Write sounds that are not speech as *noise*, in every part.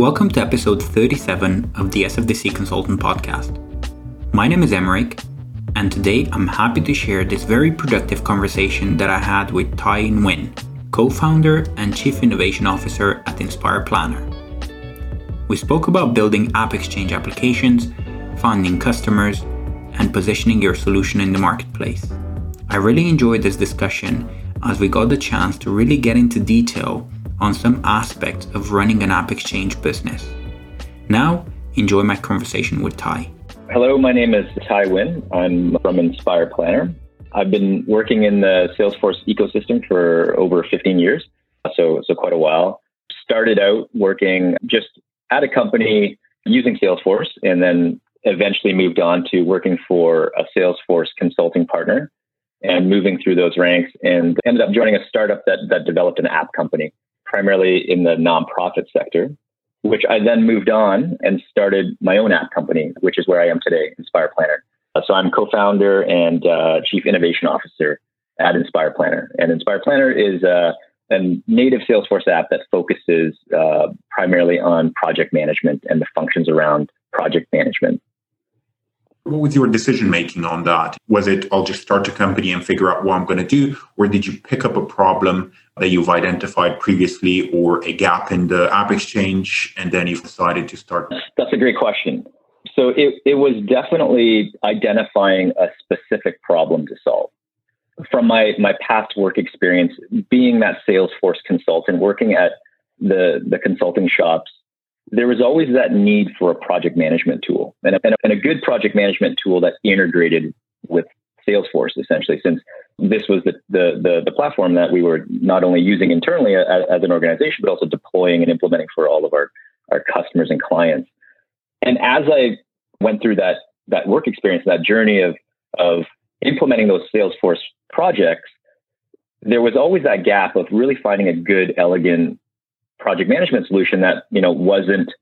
Welcome to episode 37 of the SFDC Consultant Podcast. My name is Emeric, and today I'm happy to share this very productive conversation that I had with Ty Nguyen, co founder and chief innovation officer at Inspire Planner. We spoke about building App Exchange applications, finding customers, and positioning your solution in the marketplace. I really enjoyed this discussion as we got the chance to really get into detail on some aspects of running an App Exchange business. Now, enjoy my conversation with Ty. Hello, my name is Ty Nguyen. I'm from Inspire Planner. I've been working in the Salesforce ecosystem for over 15 years, so so quite a while. Started out working just at a company using Salesforce, and then eventually moved on to working for a Salesforce consulting partner and moving through those ranks, and ended up joining a startup that that developed an app company primarily in the nonprofit sector, which I then moved on and started my own app company, which is where I am today, Inspire Planner. Uh, so I'm co-founder and uh, chief innovation officer at Inspire Planner. And Inspire Planner is uh, a native Salesforce app that focuses uh, primarily on project management and the functions around project management. What was your decision making on that? Was it I'll just start a company and figure out what I'm going to do? Or did you pick up a problem that you've identified previously or a gap in the app exchange and then you've decided to start? That's a great question. So it, it was definitely identifying a specific problem to solve. From my, my past work experience, being that Salesforce consultant, working at the, the consulting shops, there was always that need for a project management tool and a, and a, good project management tool that integrated with Salesforce essentially, since this was the, the, the, the platform that we were not only using internally as, as, an organization, but also deploying and implementing for all of our, our customers and clients. And as I went through that, that work experience, that journey of, of implementing those Salesforce projects, there was always that gap of really finding a good, elegant project management solution that you know wasn't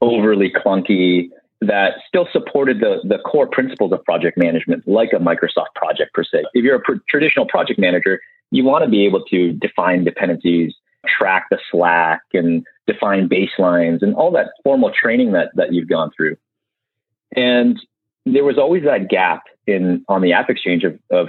overly clunky that still supported the, the core principles of project management like a microsoft project per se if you're a pr- traditional project manager you want to be able to define dependencies track the slack and define baselines and all that formal training that, that you've gone through and there was always that gap in on the app exchange of, of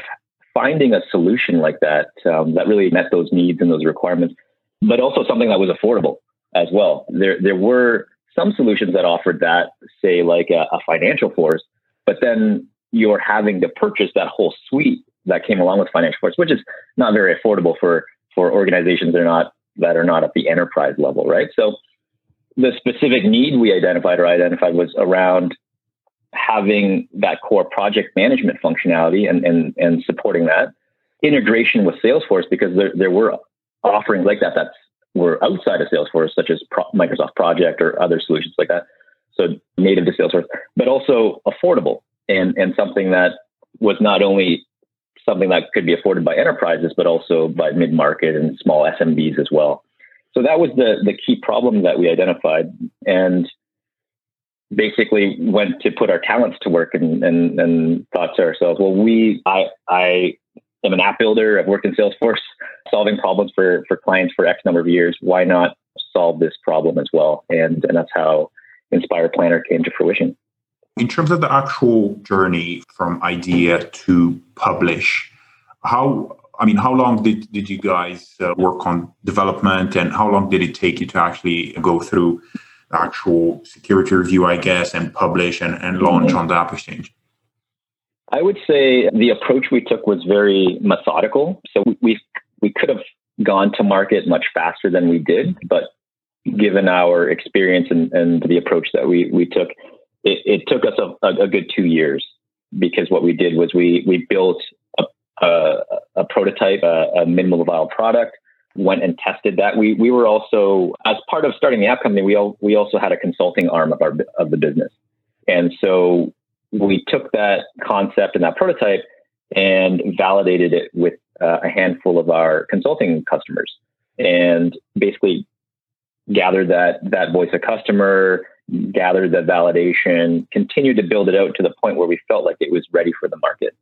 finding a solution like that um, that really met those needs and those requirements but also something that was affordable as well. There, there were some solutions that offered that, say, like a, a FinancialForce, but then you're having to purchase that whole suite that came along with FinancialForce, which is not very affordable for for organizations that are not that are not at the enterprise level, right? So the specific need we identified or identified was around having that core project management functionality and and, and supporting that integration with Salesforce because there, there were offerings like that that were outside of Salesforce, such as Pro- Microsoft Project or other solutions like that. So native to Salesforce, but also affordable and, and something that was not only something that could be afforded by enterprises, but also by mid market and small SMBs as well. So that was the, the key problem that we identified and basically went to put our talents to work and, and, and thought to ourselves, well, we, I, I am an app builder. I've worked in Salesforce solving problems for, for clients for X number of years. Why not solve this problem as well? And, and that's how Inspire Planner came to fruition. In terms of the actual journey from idea to publish, how I mean, how long did, did you guys uh, work on development and how long did it take you to actually go through the actual security review, I guess, and publish and, and launch mm-hmm. on the App Exchange? I would say the approach we took was very methodical. So we we could have gone to market much faster than we did, but given our experience and, and the approach that we we took, it, it took us a, a, good two years because what we did was we we built a, a, a prototype, a, a minimal viable product, went and tested that. We we were also as part of starting the app company, we all, we also had a consulting arm of our of the business, and so we took that concept and that prototype and validated it with uh, a handful of our consulting customers and basically gathered that that voice of customer gathered the validation continued to build it out to the point where we felt like it was ready for the market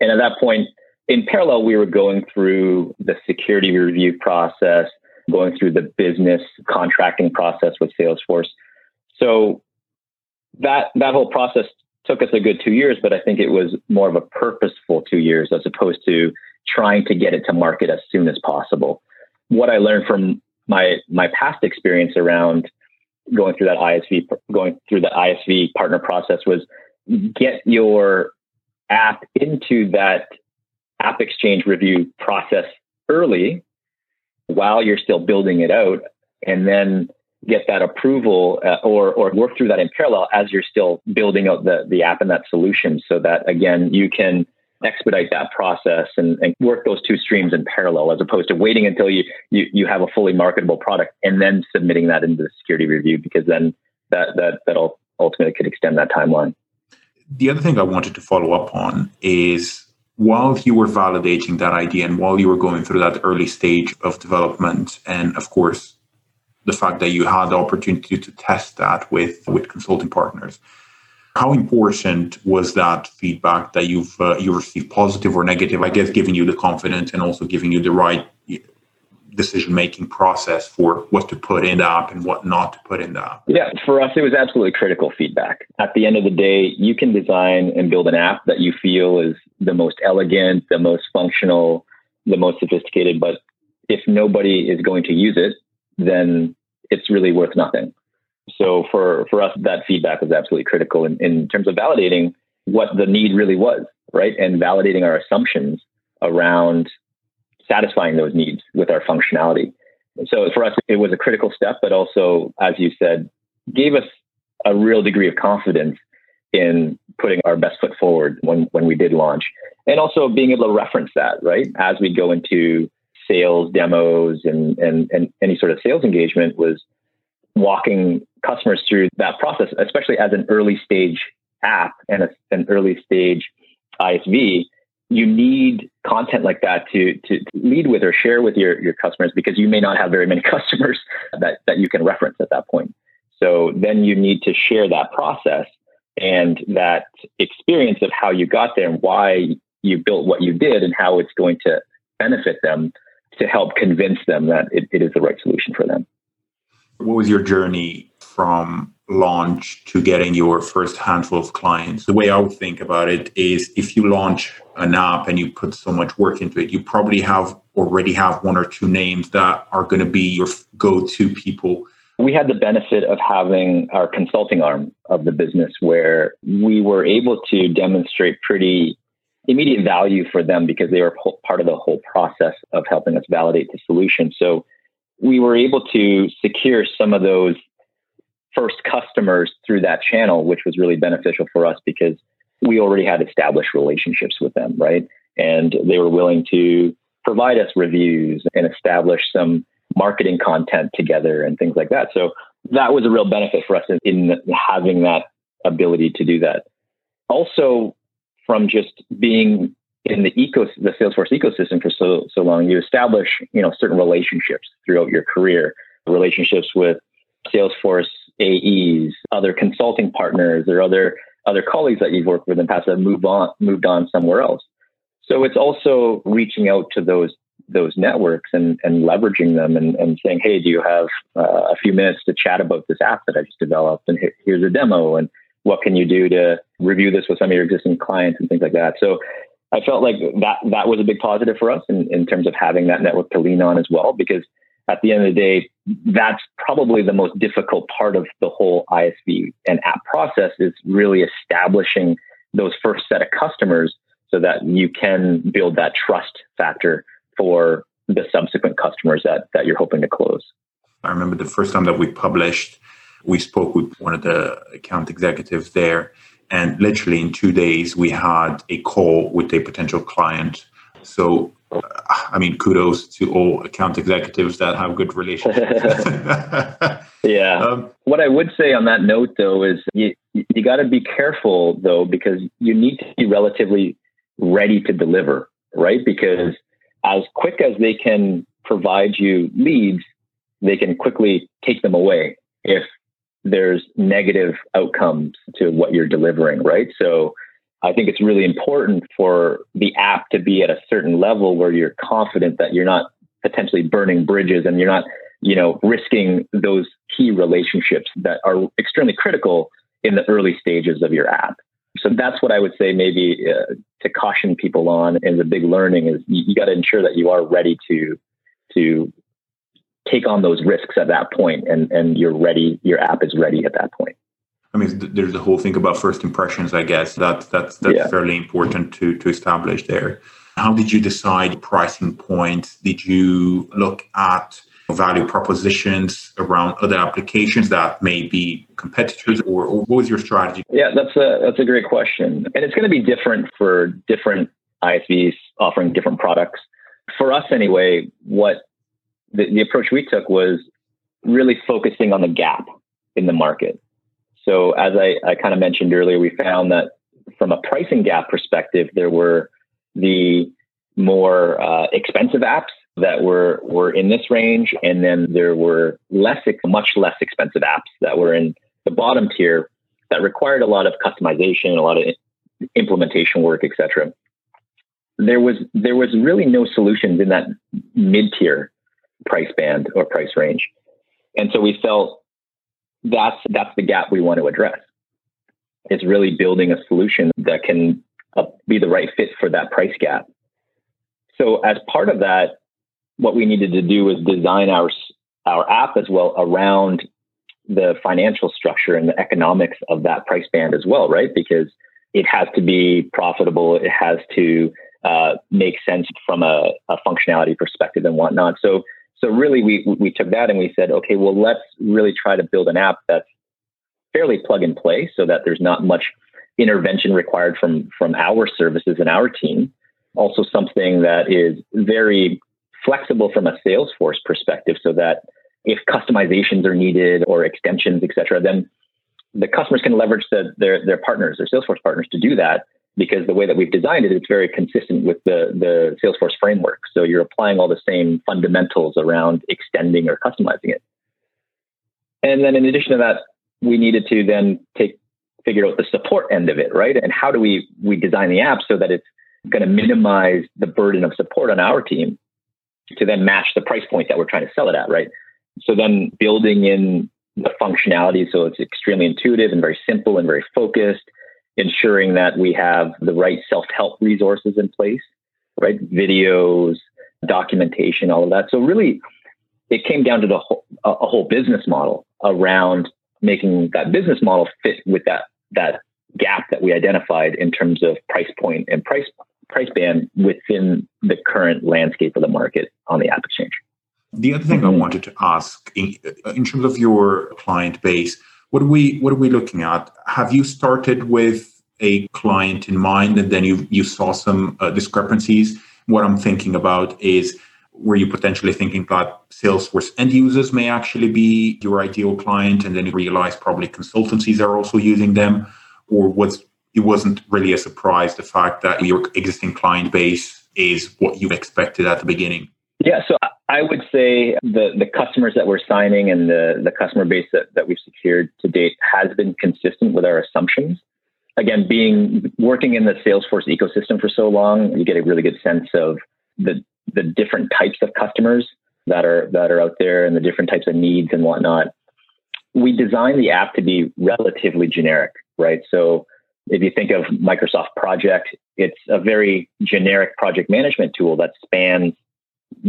and at that point in parallel we were going through the security review process going through the business contracting process with Salesforce. So that that whole process took us a good two years, but I think it was more of a purposeful two years as opposed to trying to get it to market as soon as possible. What I learned from my my past experience around going through that ISV going through the ISV partner process was get your app into that app exchange review process early while you're still building it out and then get that approval uh, or or work through that in parallel as you're still building out the the app and that solution so that again you can expedite that process and, and work those two streams in parallel as opposed to waiting until you, you you have a fully marketable product and then submitting that into the security review because then that that that'll ultimately could extend that timeline. The other thing i wanted to follow up on is while you were validating that idea and while you were going through that early stage of development and of course the fact that you had the opportunity to test that with with consulting partners. How important was that feedback that you've uh, you received, positive or negative? I guess giving you the confidence and also giving you the right decision making process for what to put in the app and what not to put in the app? Yeah, for us, it was absolutely critical feedback. At the end of the day, you can design and build an app that you feel is the most elegant, the most functional, the most sophisticated, but if nobody is going to use it, then it's really worth nothing. So for, for us, that feedback was absolutely critical in, in terms of validating what the need really was, right? And validating our assumptions around satisfying those needs with our functionality. So for us, it was a critical step, but also, as you said, gave us a real degree of confidence in putting our best foot forward when, when we did launch. And also being able to reference that, right? As we go into sales demos and, and, and any sort of sales engagement was walking customers through that process, especially as an early stage app and a, an early stage ISV. You need content like that to, to lead with or share with your, your customers because you may not have very many *laughs* customers that, that you can reference at that point. So then you need to share that process and that experience of how you got there and why you built what you did and how it's going to benefit them to help convince them that it, it is the right solution for them. What was your journey from launch to getting your first handful of clients? The way I would think about it is if you launch an app and you put so much work into it, you probably have already have one or two names that are going to be your go-to people. We had the benefit of having our consulting arm of the business where we were able to demonstrate pretty immediate value for them because they were part of the whole process of helping us validate the solution. So we were able to secure some of those first customers through that channel, which was really beneficial for us because we already had established relationships with them, right? And they were willing to provide us reviews and establish some marketing content together and things like that. So that was a real benefit for us in, having that ability to do that. Also, from just being in the the Salesforce ecosystem for so so long, you establish you know certain relationships throughout your career, relationships with Salesforce AEs, other consulting partners, or other other colleagues that you've worked with in the past that moved on moved on somewhere else. So it's also reaching out to those those networks and, and leveraging them and, and saying, hey, do you have uh, a few minutes to chat about this app that I just developed? And here's a demo. And what can you do to review this with some of your existing clients and things like that. So I felt like that that was a big positive for us in, in terms of having that network to lean on as well, because at the end of the day, that's probably the most difficult part of the whole ISV and app process is really establishing those first set of customers so that you can build that trust factor for the subsequent customers that, that you're hoping to close. I remember the first time that we published, we spoke with one of the account executives there and literally in two days, we had a call with a potential client. So, uh, I mean, kudos to all account executives that have good relationships. *laughs* yeah. *laughs* Um, what I would say on that note, though, is you, you got to be careful, though, because you need to be relatively ready to deliver, right? Because as quick as they can provide you leads, they can quickly take them away if there's negative outcomes to what you're delivering, right? So I think it's really important for the app to be at a certain level where you're confident that you're not potentially burning bridges and you're not, you know, risking those key relationships that are extremely critical in the early stages of your app. So that's what I would say maybe uh, to caution people on and the big learning is you, you got to ensure that you are ready to to take on those risks at that point and and you're ready your app is ready at that point. I mean, there's the whole thing about first impressions. I guess that that's that's yeah. fairly important to to establish there. How did you decide pricing point? Did you look at value propositions around other applications that may be competitors, or, or what was your strategy? Yeah, that's a that's a great question, and it's going to be different for different ISVs offering different products. For us, anyway, what the, the approach we took was really focusing on the gap in the market. So as I, I kind of mentioned earlier, we found that from a pricing gap perspective, there were the more uh, expensive apps that were were in this range, and then there were less, much less expensive apps that were in the bottom tier that required a lot of customization, a lot of implementation work, etc. There was there was really no solutions in that mid tier price band or price range, and so we felt that's that's the gap we want to address. It's really building a solution that can uh, be the right fit for that price gap. So as part of that, what we needed to do was design our our app as well around the financial structure and the economics of that price band as well, right? Because it has to be profitable, it has to uh, make sense from a, a, functionality perspective and whatnot. So so really, we we took that and we said, okay, well, let's really try to build an app that's fairly plug and play, so that there's not much intervention required from from our services and our team. Also, something that is very flexible from a Salesforce perspective, so that if customizations are needed or extensions, et cetera, then the customers can leverage the, their their partners, their Salesforce partners, to do that because the way that we've designed it, it's very consistent with the, the Salesforce framework. So you're applying all the same fundamentals around extending or customizing it. And then in addition to that, we needed to then take figure out the support end of it, right? And how do we we design the app so that it's going to minimize the burden of support on our team to then match the price point that we're trying to sell it at, right? So then building in the functionality so it's extremely intuitive and very simple and very focused ensuring that we have the right self help resources in place, right? Videos, documentation, all of that. So, really, it came down to the whole, a whole business model around making that business model fit with that that gap that we identified in terms of price point and price price band within the current landscape of the market on the app exchange. The other thing I wanted to ask, in, in terms of your client base, what are we what are we looking at? Have you started with a client in mind and then you you saw some uh, discrepancies? What I'm thinking about is were you potentially thinking that Salesforce end users may actually be your ideal client, and then you realize probably consultancies are also using them, or was it wasn't really a surprise the fact that your existing client base is what you expected at the beginning? Yeah, so I would say the, the customers that we're signing and the, the customer base that, that we've secured to date has been consistent with our assumptions. Again, being working in the Salesforce ecosystem for so long, you get a really good sense of the the different types of customers that are that are out there and the different types of needs and whatnot. We designed the app to be relatively generic, right? So if you think of Microsoft Project, it's a very generic project management tool that spans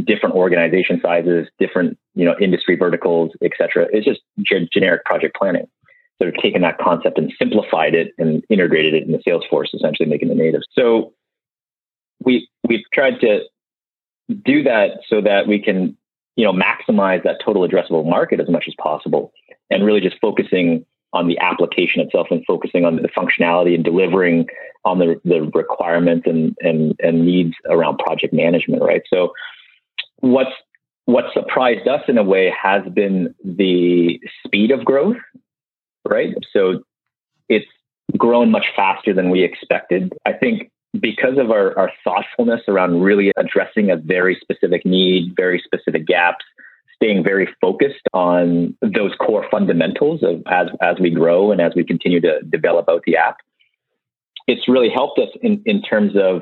different organization sizes, different you know industry verticals, et cetera. It's just generic project planning. So we've taken that concept and simplified it and integrated it in the Salesforce, essentially making it native. So we we've tried to do that so that we can you know maximize that total addressable market as much as possible, and really just focusing on the application itself and focusing on the functionality and delivering on the, the requirements and, and, and needs around project management, right? So what's what surprised us in a way has been the speed of growth, right? So it's grown much faster than we expected. I think because of our, our thoughtfulness around really addressing a very specific need, very specific gaps, staying very focused on those core fundamentals of as as we grow and as we continue to develop out the app. It's really helped us in, in terms of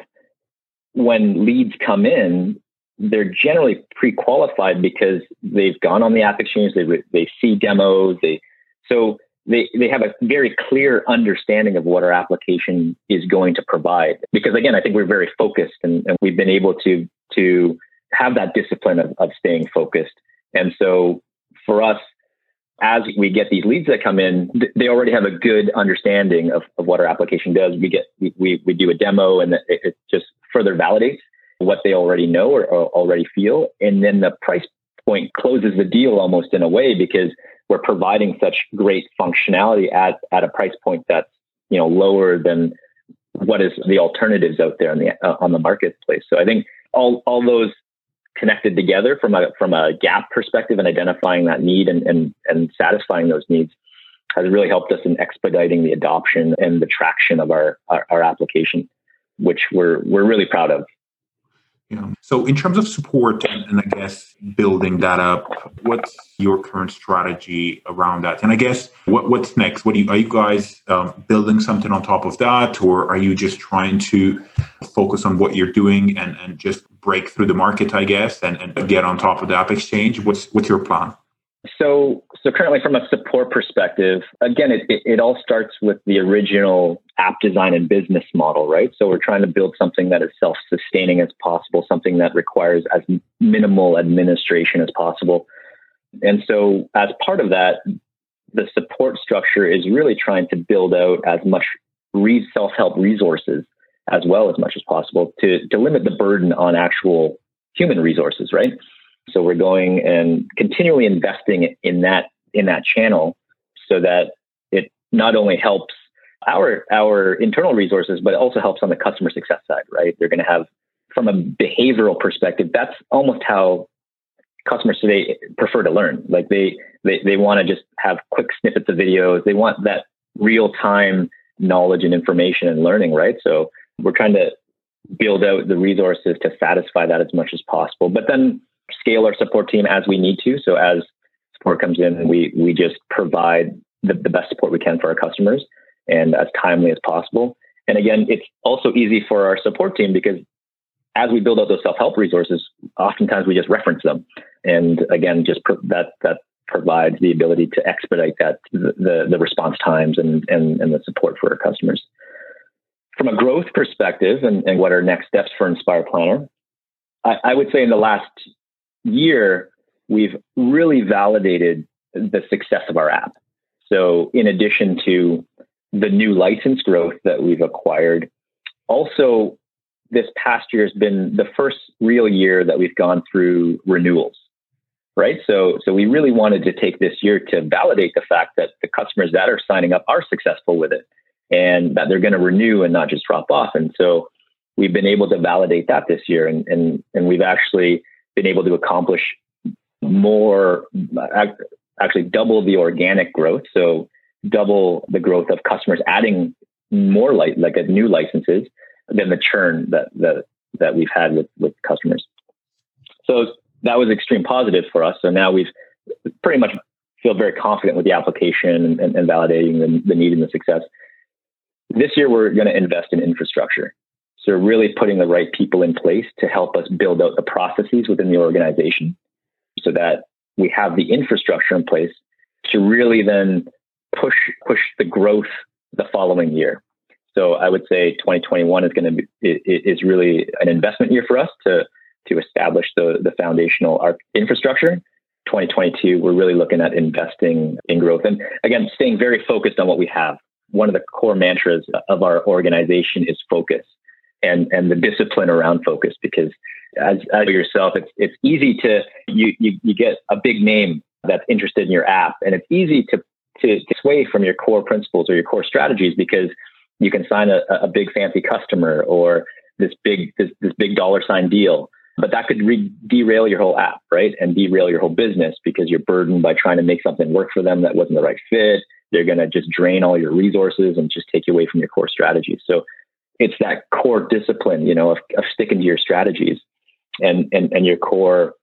when leads come in, they're generally pre-qualified because they've gone on the app exchange, they, they see demos, they, so they, they have a very clear understanding of what our application is going to provide. Because again, I think we're very focused and, and we've been able to, to have that discipline of, of staying focused. And so for us, as we get these leads that come in, they already have a good understanding of, of what our application does. We get we, we do a demo and it, it just further validates what they already know or, or, already feel. And then the price point closes the deal almost in a way because we're providing such great functionality at, at a price point that's you know lower than what is the alternatives out there on the uh, on the marketplace. So I think all all those connected together from a from a gap perspective and identifying that need and and, and satisfying those needs has really helped us in expediting the adoption and the traction of our, our, our application, which we're we're really proud of. Yeah. So, in terms of support and, I guess building that up, what's your current strategy around that? And I guess what, what's next? What you, are you guys um, building something on top of that, or are you just trying to focus on what you're doing and, and just break through the market, I guess, and, and get on top of the app exchange? What's what's your plan? So, so currently, from a support perspective, again, it, it, it, all starts with the original app design and business model, right? So, we're trying to build something that is self sustaining as possible, something that requires as minimal administration as possible. And so, as part of that, the support structure is really trying to build out as much re- self help resources as well as much as possible to, to limit the burden on actual human resources, right? So we're going and continually investing in that in that channel so that it not only helps our our internal resources, but it also helps on the customer success side, right? They're going to have from a behavioral perspective, that's almost how customers today prefer to learn. Like they they, they want to just have quick snippets of videos. They want that real time knowledge and information and learning, right? So we're trying to build out the resources to satisfy that as much as possible. But then scale our support team as we need to. So as support comes in, we we just provide the, the best support we can for our customers and as timely as possible. And again, it's also easy for our support team because as we build out those self-help resources, oftentimes we just reference them. And again, just that that provides the ability to expedite that the, the response times and, and, and the support for our customers. From a growth perspective and, and what are next steps for Inspire Planner, I, I would say in the last year, we've really validated the success of our app. So, in addition to the new license growth that we've acquired, also this past year has been the first real year that we've gone through renewals, right? So, so we really wanted to take this year to validate the fact that the customers that are signing up are successful with it and that they're going to renew and not just drop off. And so we've been able to validate that this year. And, and, and we've actually been able to accomplish more, actually double the organic growth. So double the growth of customers adding more light, like uh, new licenses than the churn that, that, that we've had with, with customers. So that was extreme positive for us. So now we've pretty much feel very confident with the application and, and validating the, the need and the success. This year, we're going to invest in infrastructure. So really putting the right people in place to help us build out the processes within the organization so that we have the infrastructure in place to really then push push the growth the following year. So I would say 2021 is going to be is really an investment year for us to to establish the the foundational infrastructure. 2022, we're really looking at investing in growth and again, staying very focused on what we have. One of the core mantras of our organization is focus and and the discipline around focus because as, as yourself it's it's easy to you, you you get a big name that's interested in your app and it's easy to to, to sway from your core principles or your core strategies because you can sign a, a big fancy customer or this big this, this big dollar sign deal. But that could re- derail your whole app right? And derail your whole business because you're burdened by trying to make something work for them that wasn't the right fit. They're going to just drain all your resources and just take you away from your core strategies. So it's that core discipline, you know, of, of sticking to your strategies and, and, and your core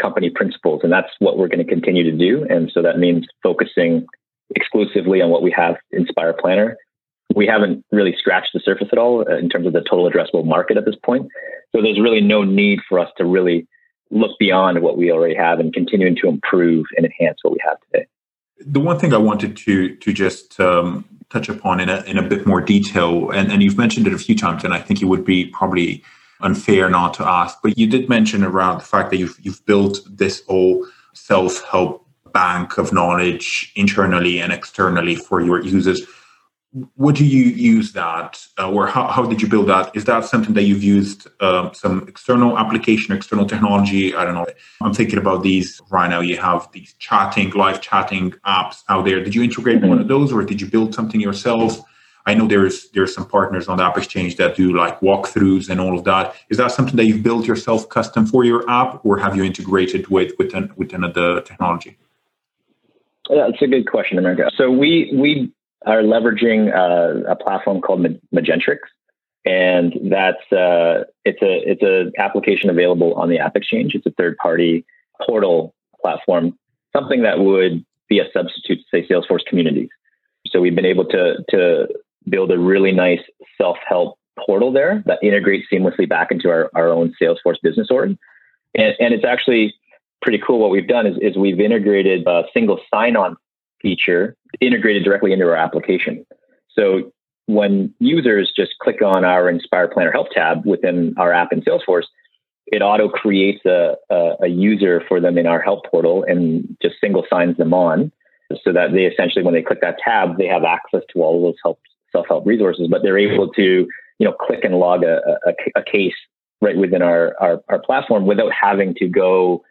company principles. And that's what we're going to continue to do. And so that means focusing exclusively on what we have in Inspire Planner, we haven't really scratched the surface at all uh, in terms of the total addressable market at this point. So there's really no need for us to really look beyond what we already have and continuing to improve and enhance what we have today. The one thing I wanted to to just um, touch upon in a, in a bit more detail, and, and you've mentioned it a few times, and I think it would be probably unfair not to ask, but you did mention around the fact that you've you've built this whole self help bank of knowledge internally and externally for your users what do you use that uh, or how, how did you build that? Is that something that you've used um, some external application external technology? I don't know. I'm thinking about these right now. You have these chatting live chatting apps out there. Did you integrate mm-hmm. one of those or did you build something yourself? I know there's there's some partners on the app exchange that do like walkthroughs and all of that. Is that something that you've built yourself custom for your app or have you integrated with with, an, with another technology? Yeah, that's a good question, Emeric. So we we are leveraging uh, a platform called Magentrix, and that's uh, it's a it's an application available on the App Exchange. It's a third party portal platform, something that would be a substitute to say Salesforce Communities. So we've been able to to build a really nice self help portal there that integrates seamlessly back into our, our own Salesforce business org. And, and it's actually pretty cool. What we've done is, is we've integrated a single sign on feature integrated directly into our application. So when users just click on our Inspire Planner Help tab within our app in Salesforce, it auto creates a, a, a, user for them in our help portal and just single signs them on so that they essentially, when they click that tab, they have access to all of those help, self-help resources, but they're able to, you know, click and log a, a, a case right within our, our, our platform without having to go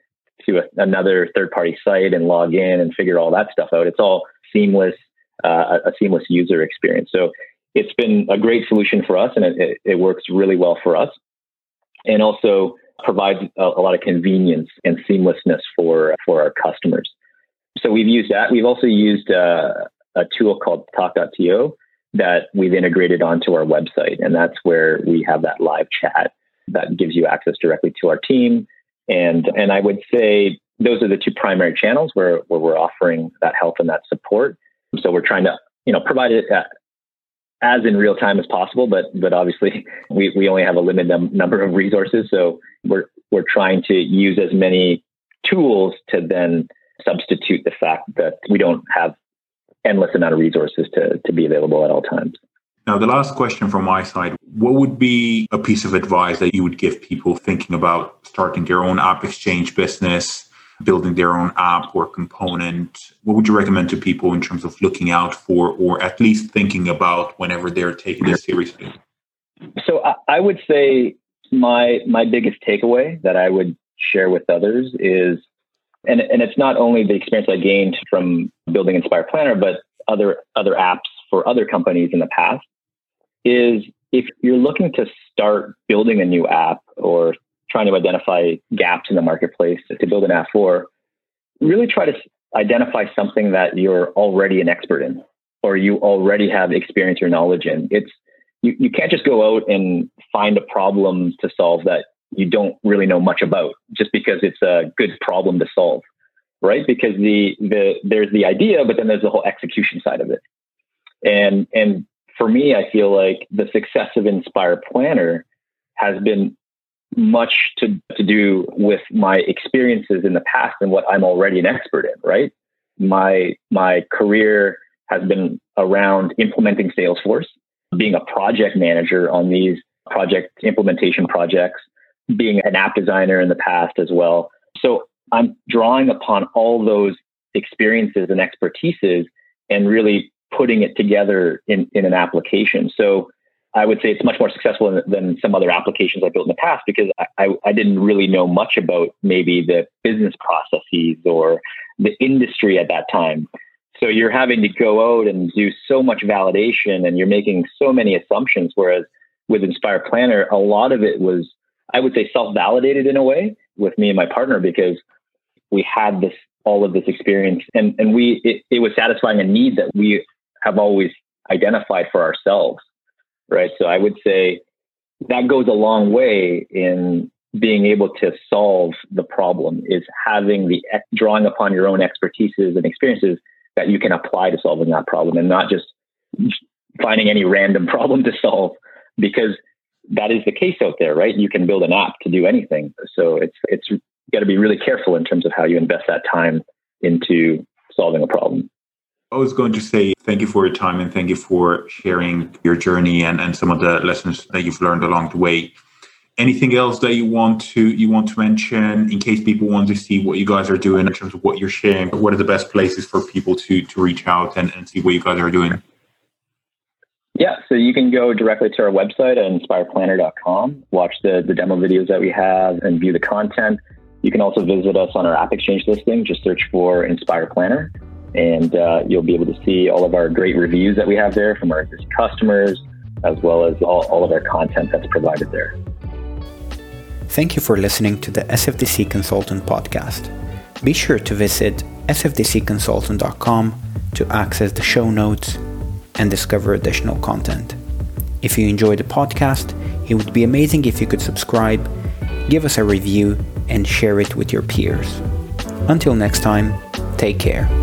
to a, another third party site and log in and figure all that stuff out. It's all seamless, uh, a seamless user experience. So it's been a great solution for us and it, it works really well for us and also provides a, a, lot of convenience and seamlessness for, for our customers. So we've used that. We've also used uh, a tool called tawk.to that we've integrated onto our website. And that's where we have that live chat that gives you access directly to our team and and I would say those are the two primary channels where where we're offering that help and that support. So we're trying to you know provide it at, as in real time as possible, but but obviously *laughs* we, we only have a limited number of resources, so we're we're trying to use as many tools to then substitute the fact that we don't have endless amount of resources to to be available at all times. Now, the last question from my side what would be a piece of advice that you would give people thinking about starting their own app exchange business, building their own app or component? What would you recommend to people in terms of looking out for, or at least thinking about whenever they're taking this seriously? So, I would say my my biggest takeaway that I would share with others is, and and it's not only the experience I gained from building Inspire Planner, but other other apps for other companies in the past is if you're looking to start building a new app or trying to identify gaps in the marketplace to build an app for, really try to identify something that you're already an expert in or you already have experience or knowledge in. It's you, you can't just go out and find a problem to solve that you don't really know much about just because it's a good problem to solve right because the the there's the idea but then there's the whole execution side of it and and for me, I feel like the success of Inspire Planner has been much to, to do with my experiences in the past and what I'm already an expert in, right? My my career has been around implementing Salesforce, being a project manager on these project implementation projects, being an app designer in the past as well. So I'm drawing upon all those experiences and expertises and really putting it together in, in an application. So I would say it's much more successful than, some other applications I built in the past because I, I, I, didn't really know much about maybe the business processes or the industry at that time. So you're having to go out and do so much validation and you're making so many assumptions. Whereas with Inspire Planner, a lot of it was, I would say, self validated in a way with me and my partner because we had this all of this experience and and we it, it was satisfying a need that we have always identified for ourselves, right? So I would say that goes a long way in being able to solve the problem is having the drawing upon your own expertises and experiences that you can apply to solving that problem and not just finding any random *laughs* problem to solve because that is the case out there, right? You can build an app to do anything. So it's it's got to be really careful in terms of how you invest that time into solving a problem. I was going to say thank you for your time and thank you for sharing your journey and, and some of the lessons that you've learned along the way. Anything else that you want to you want to mention in case people want to see what you guys are doing in terms of what you're sharing? What are the best places for people to to reach out and, and see what you guys are doing? Yeah, so you can go directly to our website at inspireplanner.com, watch the, the demo videos that we have, and view the content. You can also visit us on our App Exchange listing. Just search for Inspire Planner, and uh, you'll be able to see all of our great reviews that we have there from our customers, as well as all, all of our content that's provided there. Thank you for listening to the SFDC Consultant podcast. Be sure to visit sfdcconsultant.com to access the show notes and discover additional content. If you enjoy the podcast, it would be amazing if you could subscribe, give us a review, and share it with your peers. Until next time, take care.